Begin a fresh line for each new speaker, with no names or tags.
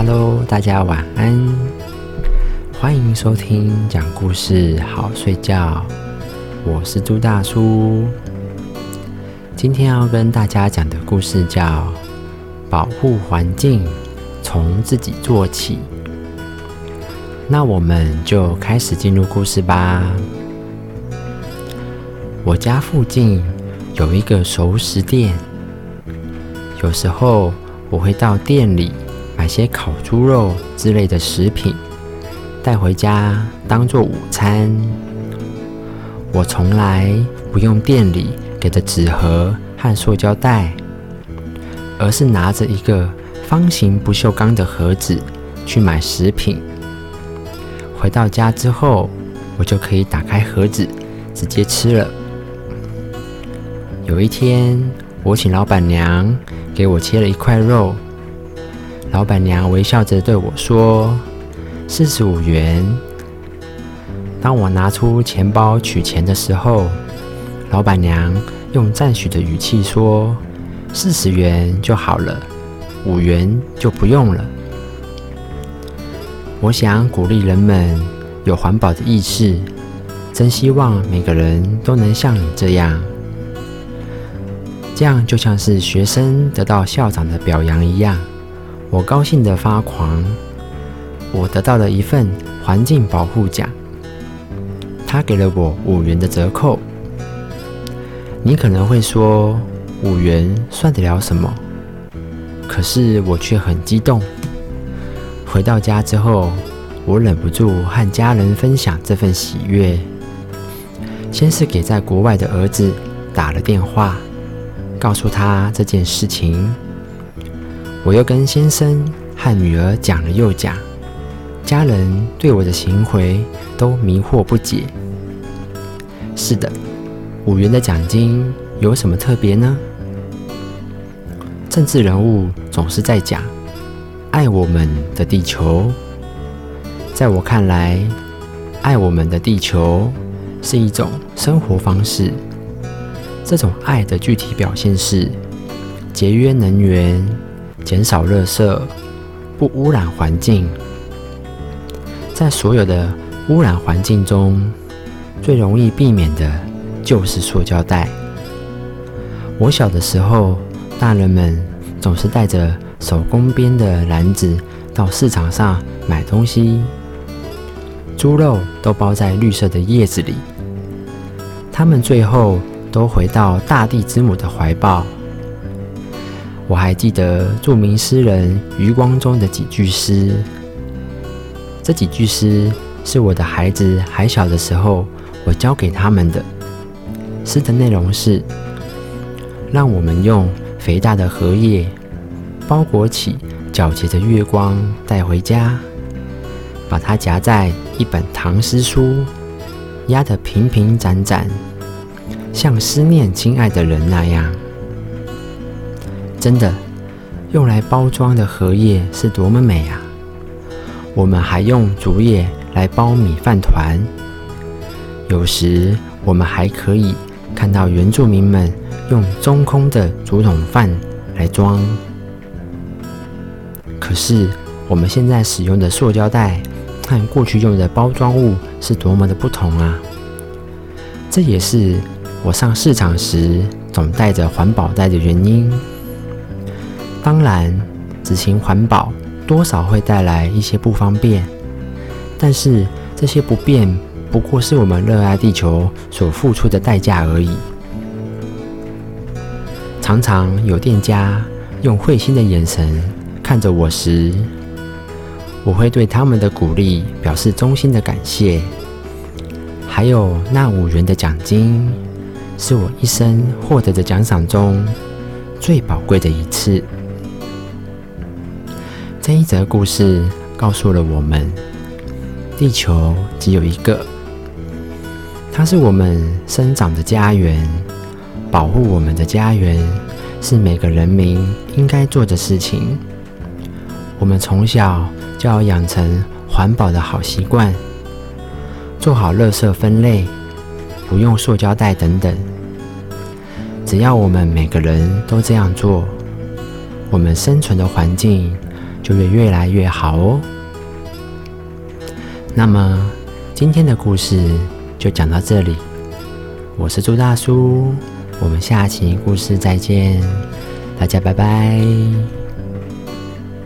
Hello，大家晚安，欢迎收听讲故事好睡觉，我是朱大叔。今天要跟大家讲的故事叫《保护环境，从自己做起》。那我们就开始进入故事吧。我家附近有一个熟食店，有时候我会到店里些烤猪肉之类的食品，带回家当做午餐。我从来不用店里给的纸盒和塑胶袋，而是拿着一个方形不锈钢的盒子去买食品。回到家之后，我就可以打开盒子，直接吃了。有一天，我请老板娘给我切了一块肉，老板娘微笑着对我说：“四十五元。”当我拿出钱包取钱的时候，老板娘用赞许的语气说：“四十元就好了，五元就不用了。”我想鼓励人们有环保的意识，真希望每个人都能像你这样。这样就像是学生得到校长的表扬一样，我高兴得发狂。我得到了一份环境保护奖，他给了我五元的折扣。你可能会说，五元算得了什么？可是我却很激动。回到家之后，我忍不住和家人分享这份喜悦。先是给在国外的儿子打了电话，告诉他这件事情。我又跟先生和女儿讲了又讲，家人对我的行为都迷惑不解。是的，五元的奖金有什么特别呢？政治人物总是在讲。爱我们的地球，在我看来，爱我们的地球是一种生活方式。这种爱的具体表现是节约能源、减少垃圾、不污染环境。在所有的污染环境中，最容易避免的就是塑胶袋。我小的时候，大人们总是带着。手工编的篮子到市场上买东西，猪肉都包在绿色的叶子里。他们最后都回到大地之母的怀抱。我还记得著名诗人余光中的几句诗，这几句诗是我的孩子还小的时候我教给他们的。诗的内容是：让我们用肥大的荷叶。包裹起皎洁的月光，带回家，把它夹在一本唐诗书，压得平平展展，像思念亲爱的人那样。真的，用来包装的荷叶是多么美啊！我们还用竹叶来包米饭团，有时我们还可以看到原住民们用中空的竹筒饭来装。可是，我们现在使用的塑胶袋和过去用的包装物是多么的不同啊！这也是我上市场时总带着环保袋的原因。当然，执行环保多少会带来一些不方便，但是这些不便不过是我们热爱地球所付出的代价而已。常常有店家用会心的眼神。看着我时，我会对他们的鼓励表示衷心的感谢。还有那五元的奖金，是我一生获得的奖赏中最宝贵的一次。这一则故事告诉了我们，地球只有一个，它是我们生长的家园，保护我们的家园是每个人民应该做的事情。我们从小就要养成环保的好习惯，做好垃圾分类，不用塑胶袋等等。只要我们每个人都这样做，我们生存的环境就会越来越好哦。那么今天的故事就讲到这里，我是朱大叔，我们下期故事再见，大家拜拜。